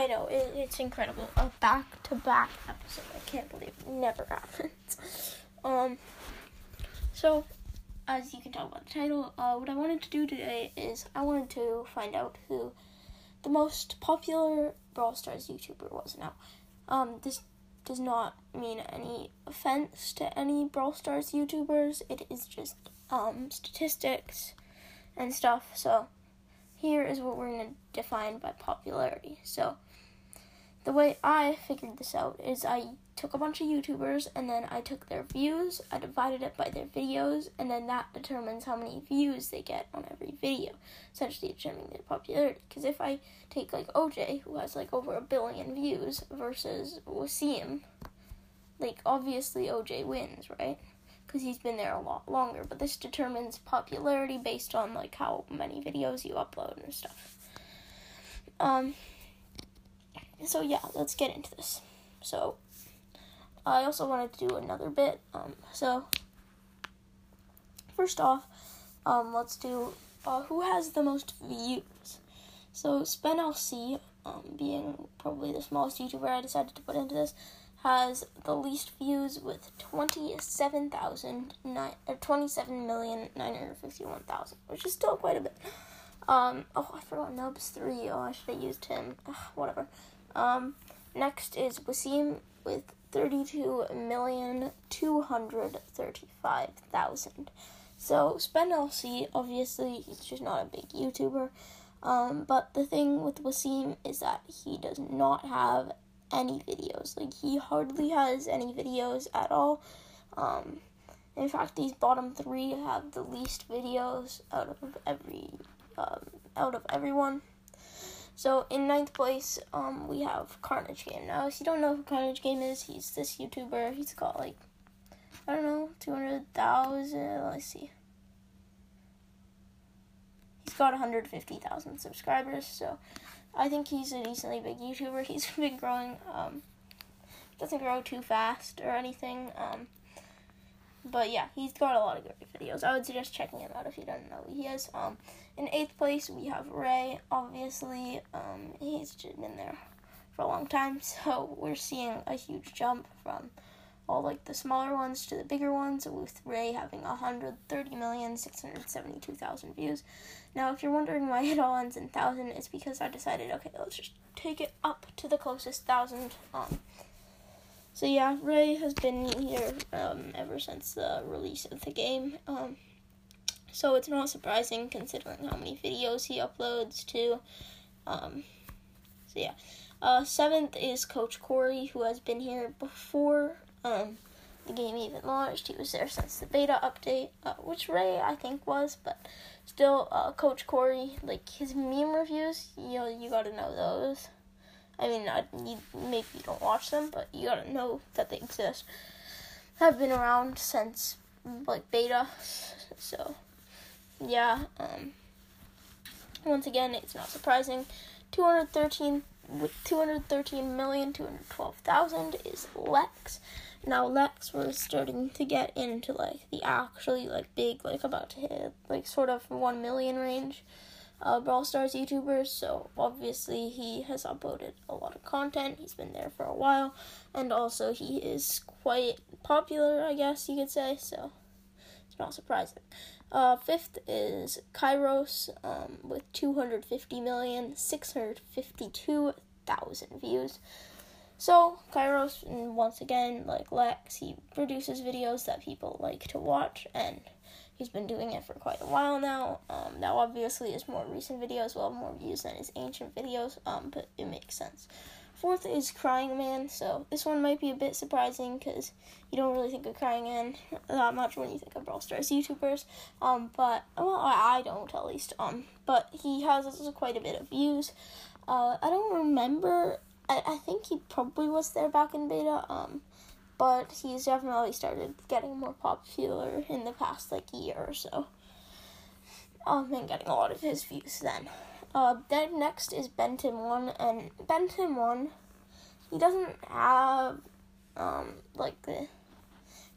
I know it, it's incredible. A back to back episode. I can't believe it never happens. Um, so as you can tell by the title, uh, what I wanted to do today is I wanted to find out who the most popular Brawl Stars YouTuber was. Now, um, this does not mean any offense to any Brawl Stars YouTubers. It is just um, statistics and stuff. So here is what we're going to define by popularity. So the way I figured this out is I took a bunch of YouTubers and then I took their views, I divided it by their videos, and then that determines how many views they get on every video, essentially determining their popularity. Because if I take like OJ, who has like over a billion views, versus Wasim, like obviously OJ wins, right? because he's been there a lot longer. But this determines popularity based on like how many videos you upload and stuff. Um. So yeah, let's get into this. So I also wanted to do another bit. Um. So first off, um, let's do uh, who has the most views. So SpenLC, um, being probably the smallest YouTuber I decided to put into this, has the least views with 27,000 or 27,951,000, which is still quite a bit. Um, oh, I forgot Nubs 3. Oh, I should have used him. Ugh, whatever. Um, next is Wasim with 32,235,000. So, SpenLC, obviously, he's just not a big YouTuber. Um, but the thing with Wasim is that he does not have any videos. Like he hardly has any videos at all. Um, in fact, these bottom three have the least videos out of every um, out of everyone. So in ninth place, um, we have Carnage Game. Now, if you don't know who Carnage Game is, he's this YouTuber. He's got like I don't know, two hundred thousand. Let's see. He's got 150,000 subscribers, so I think he's a decently big YouTuber. He's been growing. Um, doesn't grow too fast or anything. Um, but yeah, he's got a lot of great videos. I would suggest checking him out if you don't know who he is. Um, in eighth place, we have Ray. Obviously, um, he's been there for a long time, so we're seeing a huge jump from all like the smaller ones to the bigger ones, with Ray having 130,672,000 views. Now, if you're wondering why it all ends in thousand, it's because I decided, okay, let's just take it up to the closest thousand. Um, so yeah, Ray has been here um, ever since the release of the game. Um, so it's not surprising considering how many videos he uploads to. Um, so yeah. Uh, seventh is Coach Cory, who has been here before um, the game even launched. He was there since the beta update, uh, which Ray I think was, but still, uh, Coach Cory, like his meme reviews, you know, you gotta know those. I mean, I, you, maybe you don't watch them, but you gotta know that they exist. Have been around since like beta, so yeah. Um, once again, it's not surprising. 213 with 213,212,000 is Lex. Now Lex was starting to get into like the actually like big, like about to hit like sort of one million range uh, Brawl Stars YouTubers. So obviously he has uploaded a lot of content. He's been there for a while, and also he is quite popular, I guess you could say. So it's not surprising. Uh, fifth is Kairos um, with 250 million 652,000 views. So, Kairos, once again, like Lex, he produces videos that people like to watch, and he's been doing it for quite a while now. Um, now, obviously, his more recent videos will have more views than his ancient videos, um, but it makes sense. Fourth is Crying Man, so this one might be a bit surprising because you don't really think of Crying Man that much when you think of Brawl Stars YouTubers, um, but, well, I don't at least, um, but he has quite a bit of views. Uh, I don't remember I, I think he probably was there back in beta, um, but he's definitely started getting more popular in the past like year or so. Um, and getting a lot of his views then. Uh, then next is Bentimm1, and Bentimm1, he doesn't have, um, like the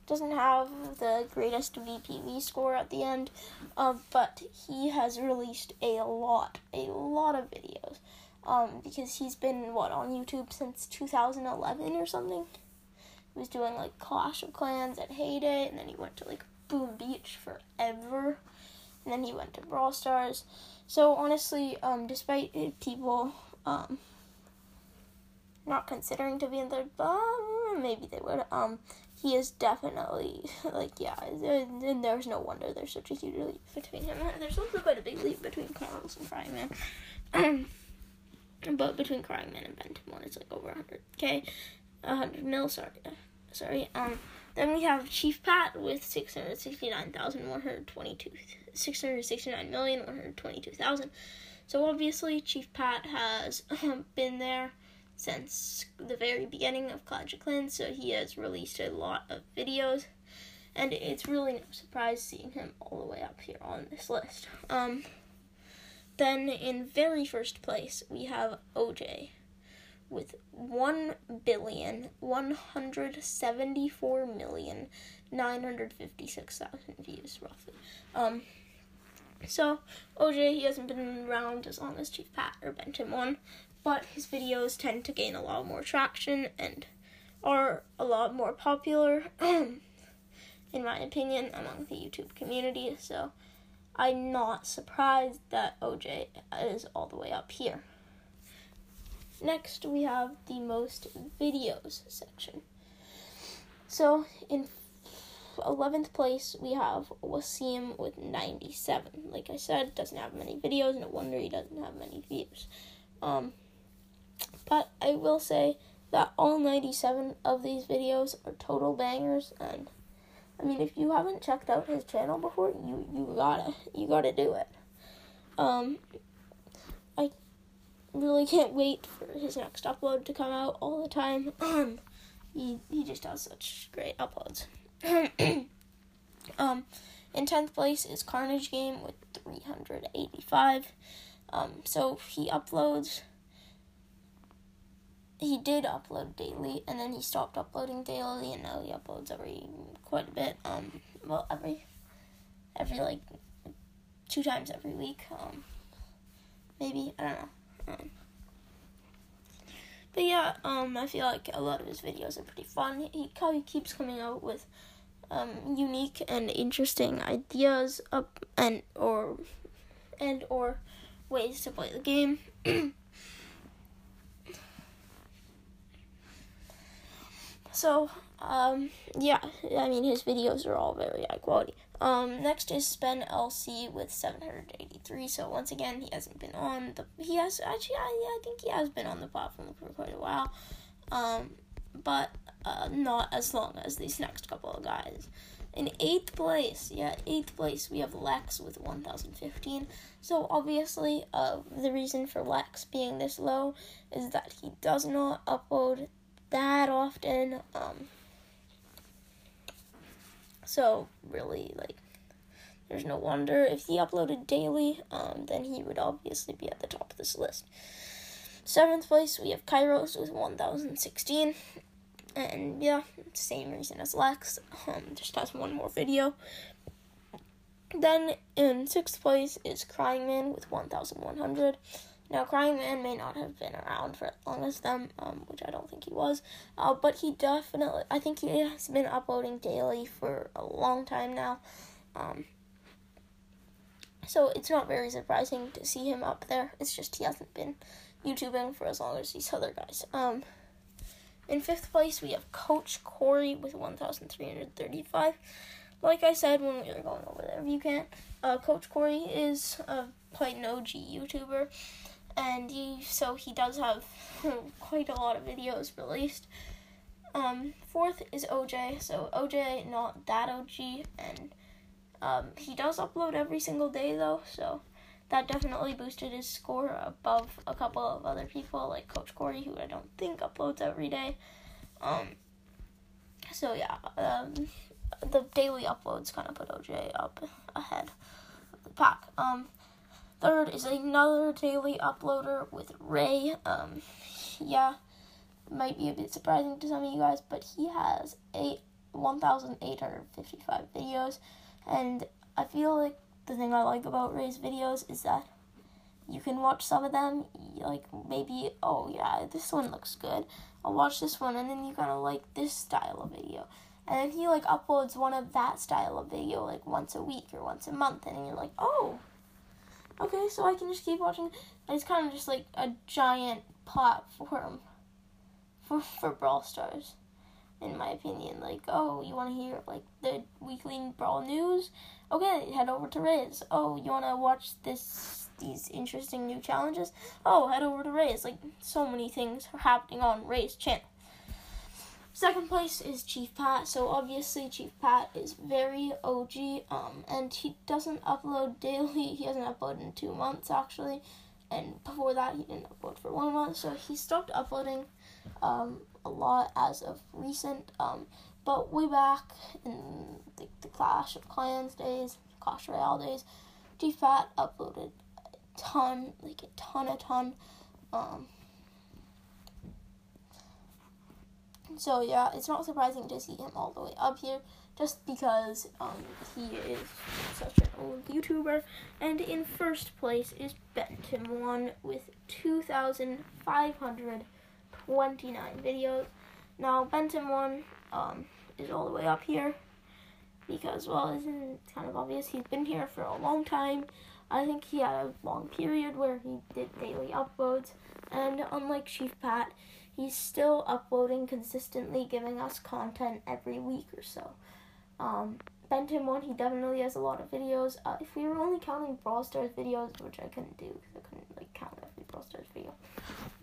doesn't have the greatest VPV score at the end, uh, but he has released a lot, a lot of videos. Um, because he's been what on YouTube since 2011 or something. He was doing like Clash of Clans and Hay Day, and then he went to like Boom Beach forever, and then he went to Brawl Stars. So honestly, um, despite people um, not considering to be in but maybe they would. Um, he is definitely like yeah, and there's no wonder there's such a huge leap between him. There's also quite a big leap between Kairos and Crying Man. but between Crying Man and Bentimm1, it's like over 100k, 100 mil. Sorry, sorry. Um, then we have Chief Pat with 669,122, 669,122,000. So obviously, Chief Pat has been there since the very beginning of Clash of Clans, so he has released a lot of videos, and it's really no surprise seeing him all the way up here on this list. Um, then in very first place we have OJ with one billion one hundred seventy four million nine hundred fifty six thousand views roughly. Um, so OJ he hasn't been around as long as Chief Pat or Bentimm1, but his videos tend to gain a lot more traction and are a lot more popular, in my opinion, among the YouTube community. So I'm not surprised that OJ is all the way up here. Next, we have the most videos section. So, in 11th place, we have Wasim with 97. Like I said, doesn't have many videos, no wonder he doesn't have many views. Um, but I will say that all 97 of these videos are total bangers and I mean if you haven't checked out his channel before, you you gotta you gotta do it. Um I really can't wait for his next upload to come out all the time. Um, he he just does such great uploads. um in 10th place is Carnage Game with 385. Um so he uploads he did upload daily and then he stopped uploading daily and now he uploads every quite a bit um well every every like two times every week um maybe i don't know um, but yeah um i feel like a lot of his videos are pretty fun. He, he keeps coming out with um unique and interesting ideas up and or and or ways to play the game. So, um, yeah, I mean, his videos are all very high quality. Um, next is Spen LC with 783. So, once again, he hasn't been on the. He has, actually, I, I think he has been on the platform for quite a while. Um, but uh, not as long as these next couple of guys. In eighth place, yeah, eighth place, we have Lex with 1015. So, obviously, uh, the reason for Lex being this low is that he does not upload that often. Um, so really, like, there's no wonder if he uploaded daily, um, then he would obviously be at the top of this list. Seventh place, we have Kairos with 1016. And yeah, same reason as Lex, um, just has one more video. Then in sixth place is Crying Man with 1100. Now, Crying Man may not have been around for as long as them, um, which I don't think he was, uh, but he definitely, I think he has been uploading daily for a long time now. Um, so it's not very surprising to see him up there. It's just he hasn't been YouTubing for as long as these other guys. Um, in fifth place, we have Coach Cory with 1,335. Like I said when we were going over there, if you can't, uh, Coach Cory is uh, quite an OG YouTuber and he so he does have quite a lot of videos released. Um, fourth is OJ, so OJ not that OG, and um, he does upload every single day though, so that definitely boosted his score above a couple of other people like Coach Cory, who I don't think uploads every day. Um, so yeah, um, the daily uploads kind of put OJ up ahead of the pack. Um, Third is another daily uploader with Ray. Um, yeah, might be a bit surprising to some of you guys, but he has eight 1,855 videos, and I feel like the thing I like about Ray's videos is that you can watch some of them. Like maybe, oh yeah, this one looks good. I'll watch this one, and then you kind gonna like this style of video. And then he like uploads one of that style of video like once a week or once a month, and you're like, oh, okay, so I can just keep watching. And it's kind of just like a giant platform for for Brawl Stars, in my opinion. Like, oh, you want to hear like the weekly Brawl news? Okay, head over to Riz. Oh, you want to watch this these interesting new challenges? Oh, head over to Riz. Like, so many things are happening on Riz channel. Second place is Chief Pat. So obviously Chief Pat is very OG, um, and he doesn't upload daily. He hasn't uploaded in two months actually, and before that he didn't upload for one month. So he stopped uploading um, a lot as of recent. Um, but way back in the, the Clash of Clans days, Clash Royale days, Chief Pat uploaded a ton, like a ton, a ton. Um, So yeah, it's not surprising to see him all the way up here, just because um, he is such an old YouTuber. And in first place is Bentimm1 with 2,529 videos. Now Bentimm1 um, is all the way up here because well, isn't kind of obvious? He's been here for a long time. I think he had a long period where he did daily uploads, and unlike Chief Pat he's still uploading consistently, giving us content every week or so. Um, Bentimm1, he definitely has a lot of videos. Uh, if we were only counting Brawl Stars videos, which I couldn't do because I couldn't like count every Brawl Stars video,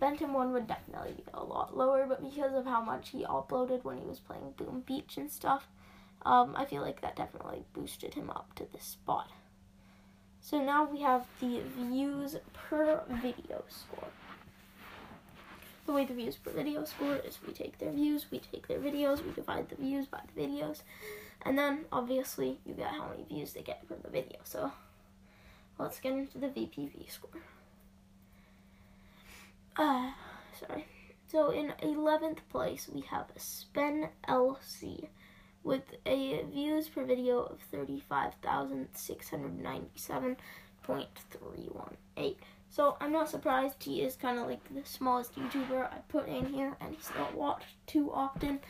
Bentimm1 would definitely be a lot lower. But because of how much he uploaded when he was playing Boom Beach and stuff, um, I feel like that definitely boosted him up to this spot. So now we have the views per video score. The way the views per video score is we take their views, we take their videos, we divide the views by the videos, and then obviously you get how many views they get from the video. So let's get into the VPV score. Uh, sorry. So in 11th place we have Spen LC with a views per video of 35,697.318. So I'm not surprised he is kind of like the smallest YouTuber I put in here, and he's not watched too often.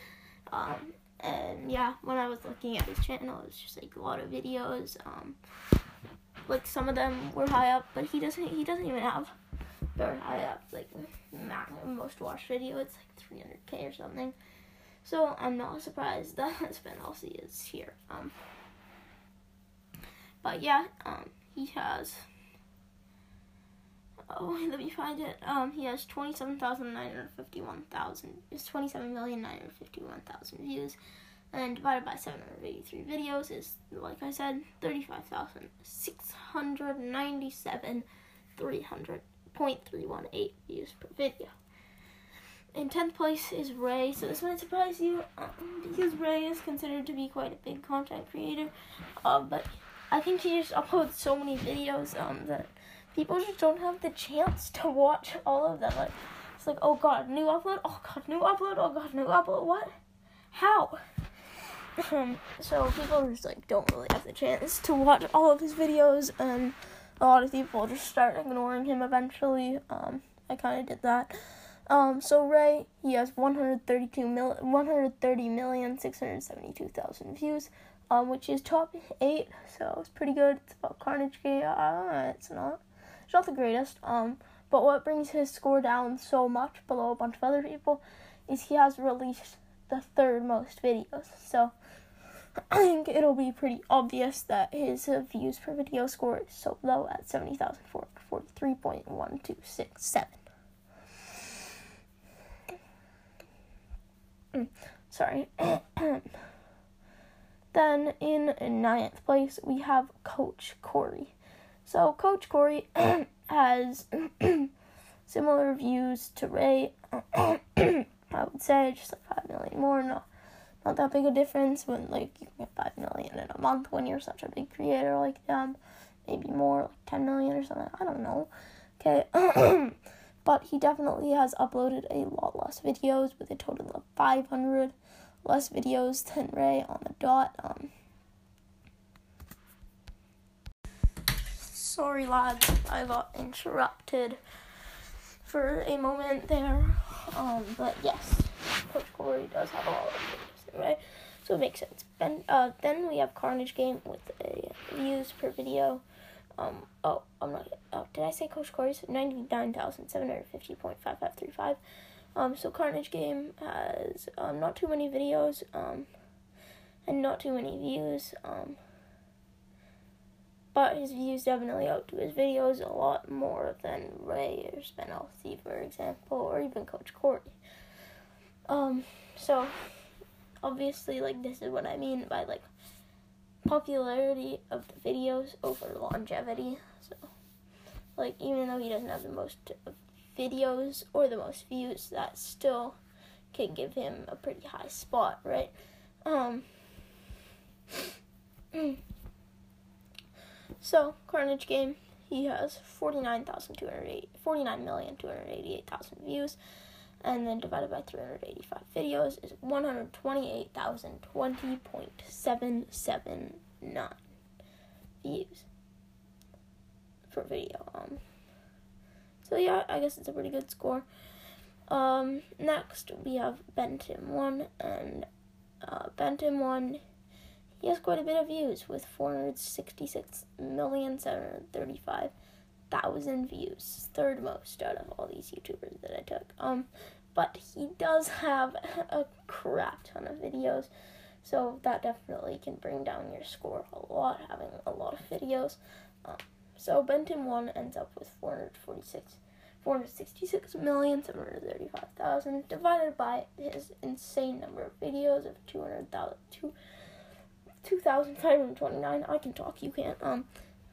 Um, and yeah, when I was looking at his channel, it was just like a lot of videos. Um, like some of them were high up, but he doesn't. He doesn't even have very high up. Like most watched video, it's like 300k or something. So I'm not surprised that Spen LC is here. Um, but yeah, um, he has oh, let me find it. Um, he has twenty-seven thousand nine hundred fifty-one thousand. It's twenty-seven million nine hundred fifty-one thousand views, and divided by seven hundred eighty-three videos is, like I said, thirty-five thousand six hundred ninety-seven three hundred point three one eight views per video. In tenth place is Ray. So this might surprise you um, because Ray is considered to be quite a big content creator, uh, but I think he just uploads so many videos um, that people just don't have the chance to watch all of them. Like, it's like, oh god, new upload, oh god, new upload, oh god, new upload. What? How? Um, so people just like don't really have the chance to watch all of his videos, and a lot of people just start ignoring him eventually. Um, I kind of did that. Um, so Ray, he has 132 mil, 130 million 672,000 views, um, which is top eight. So it's pretty good. It's about Carnage Game. Uh, it's not. It's not the greatest. Um, but what brings his score down so much below a bunch of other people is he has released the third most videos. So I think it'll be pretty obvious that his views per video score is so low at 70,443.1267. Mm, sorry. then in ninth place, we have Coach Cory. So Coach Cory has similar views to Ray. I would say just like five million more. Not not that big a difference when like you can get five million in a month when you're such a big creator like them. Maybe more, like ten million or something. I don't know. Okay. but he definitely has uploaded a lot less videos with a total of 500 less videos than Ray on the dot. Um, sorry, lads, I got interrupted for a moment there. Um, but yes, Coach Cory does have a lot of videos, right? So it makes sense. Ben, uh, then we have Carnage Game with a views per video. Um, oh, I'm not. Oh, did I say Coach Cory's ninety nine thousand seven hundred fifty point five five three five? Um, so Carnage Game has um, not too many videos, um, and not too many views. Um, but his views definitely outdo his videos a lot more than Ray or Spen for example, or even Coach Cory. Um, so obviously, like this is what I mean by like popularity of the videos over longevity. So, like even though he doesn't have the most videos or the most views, that still can give him a pretty high spot, right? Um. so Carnage Game, he has 49,280, 49,288,000 views, and then divided by 385 videos is 128,020.779 views for video. Um, so yeah, I guess it's a pretty good score. Um, next we have Bentimm1, and uh, Bentimm1. He has quite a bit of views with 466,735,000 views, third most out of all these YouTubers that I took. Um, but he does have a crap ton of videos, so that definitely can bring down your score a lot, having a lot of videos. Um, so Bentimm1 ends up with 446, 466,735,000 divided by his insane number of videos of 200,000, 2,529. I can talk, you can't. Um,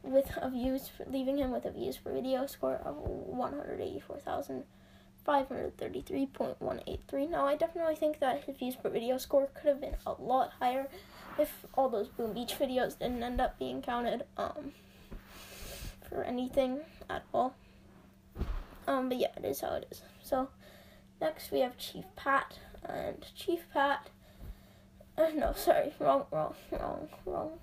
with a views, leaving him with a views per video score of 184,533.183. Now, I definitely think that his views per video score could have been a lot higher if all those Boom Beach videos didn't end up being counted. Um, for anything at all. Um, but yeah, it is how it is. So next we have Chief Pat and Chief Pat. Uh, no, sorry, wrong, wrong, wrong, wrong.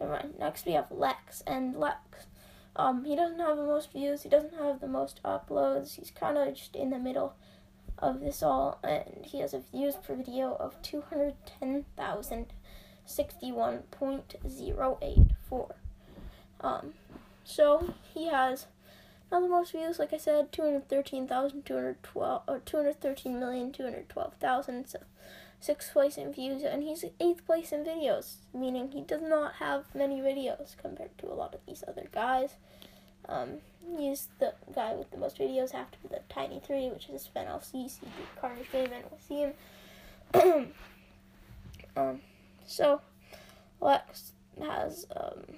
Never mind. Next we have Lex and Lex. Um, he doesn't have the most views. He doesn't have the most uploads. He's kind of just in the middle of this all, and he has a views per video of two hundred ten thousand sixty-one point zero eight four. Um, so he has not the most views, like I said, 213,212 or 213,212,000. So sixth place in views, and he's eighth place in videos, meaning he does not have many videos compared to a lot of these other guys. Um, he's the guy with the most videos after the Tiny Three, which is Game, and we'll see him. um, so Lex has um,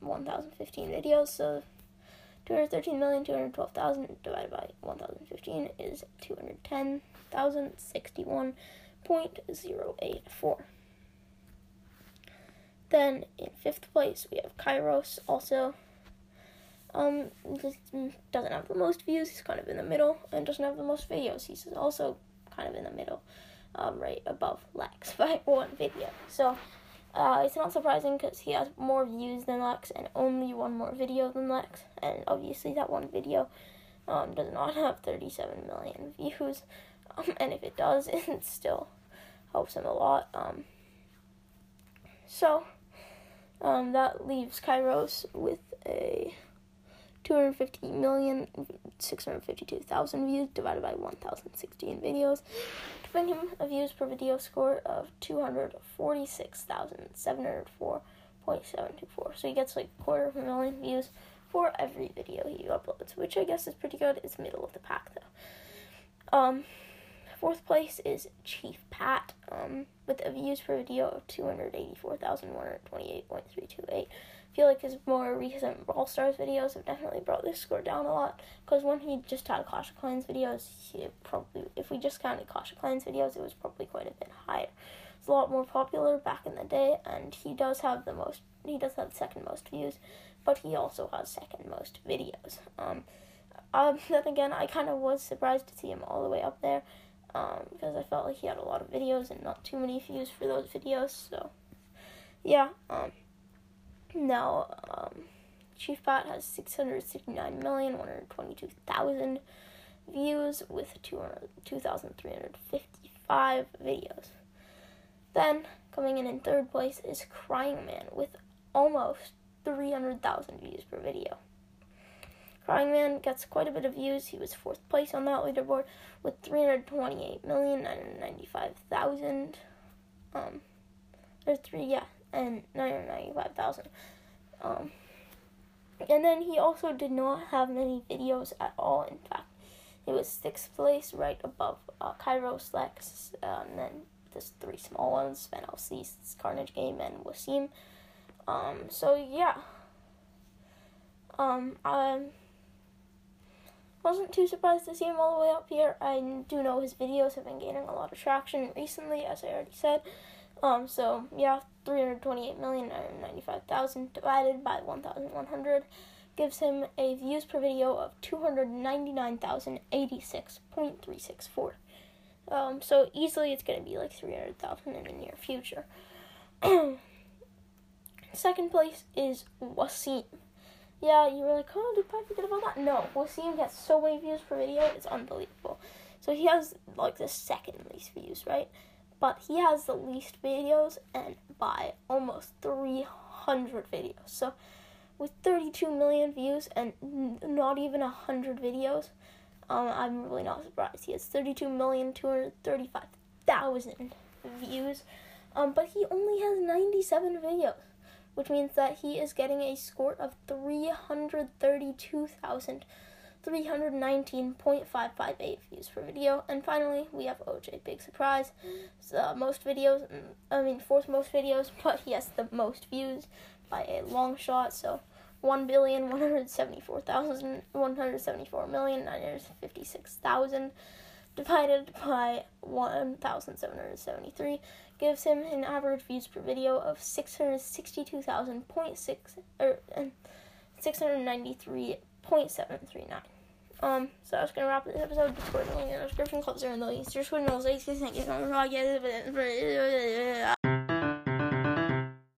1,015 videos, so 213,212,000 divided by 1,015 is 210,061.084. Then in fifth place we have Kairos, also. Um, doesn't have the most views, he's kind of in the middle, and doesn't have the most videos, he's also kind of in the middle, um, right above Lex by one video. So, uh, it's not surprising because he has more views than Lex and only one more video than Lex. And obviously, that one video um, does not have 37 million views. Um, and if it does, it still helps him a lot. Um, so, um, that leaves Kairos with a 250,652,000 views divided by 1,016 videos giving him a views per video score of 246,704.724. So he gets like a quarter of a million views for every video he uploads, which I guess is pretty good. It's middle of the pack though. Um, fourth place is Chief Pat, um, with a views per video of 284,128.328 feel like his more recent Brawl Stars videos have definitely brought this score down a lot. Because when he just had of Clans videos, he probably, if we just counted of Clans videos, it was probably quite a bit higher. It's a lot more popular back in the day, and he does have the most, he does have second most views, but he also has second most videos. Um, um, then again, I kind of was surprised to see him all the way up there, um, because I felt like he had a lot of videos and not too many views for those videos. So, yeah, um, now, um, Chief Pat has 669,122,000 views with 2,355 videos. Then, coming in in third place is Crying Man with almost 300,000 views per video. Crying Man gets quite a bit of views. He was fourth place on that leaderboard with 328,995,000. Um, there's three, yeah, and 995,000. Um, and then he also did not have many videos at all. In fact, it was sixth place, right above uh, uh, and then there's three small ones: SpenLC, Carnage Game, and Wasim. Um, so yeah. Um, I wasn't too surprised to see him all the way up here. I do know his videos have been gaining a lot of traction recently, as I already said. Um, so yeah, 328,995,000 divided by 1,100 gives him a views per video of 299,086.364. Um, so easily it's going to be like 300,000 in the near future. Second place is Wasim. Yeah, you were like, oh, did I forget about that? No, we'll see him get so many views per video, it's unbelievable. So he has like the second least views, right? But he has the least videos and by almost 300 videos. So with 32 million views and not even 100 videos, um, I'm really not surprised. He has 32,235,000 views, um, but he only has 97 videos which means that he is getting a score of 332,319.558 views per video. And finally, we have OJ, big surprise. So, most videos, mm, I mean, fourth most videos, but he has the most views by a long shot. So, one billion divided by 1,773 gives him an average views per video of 662,000.6 or uh, 693.739. Um, so I was gonna wrap this episode. Discord link in the description. Clubs are in the description.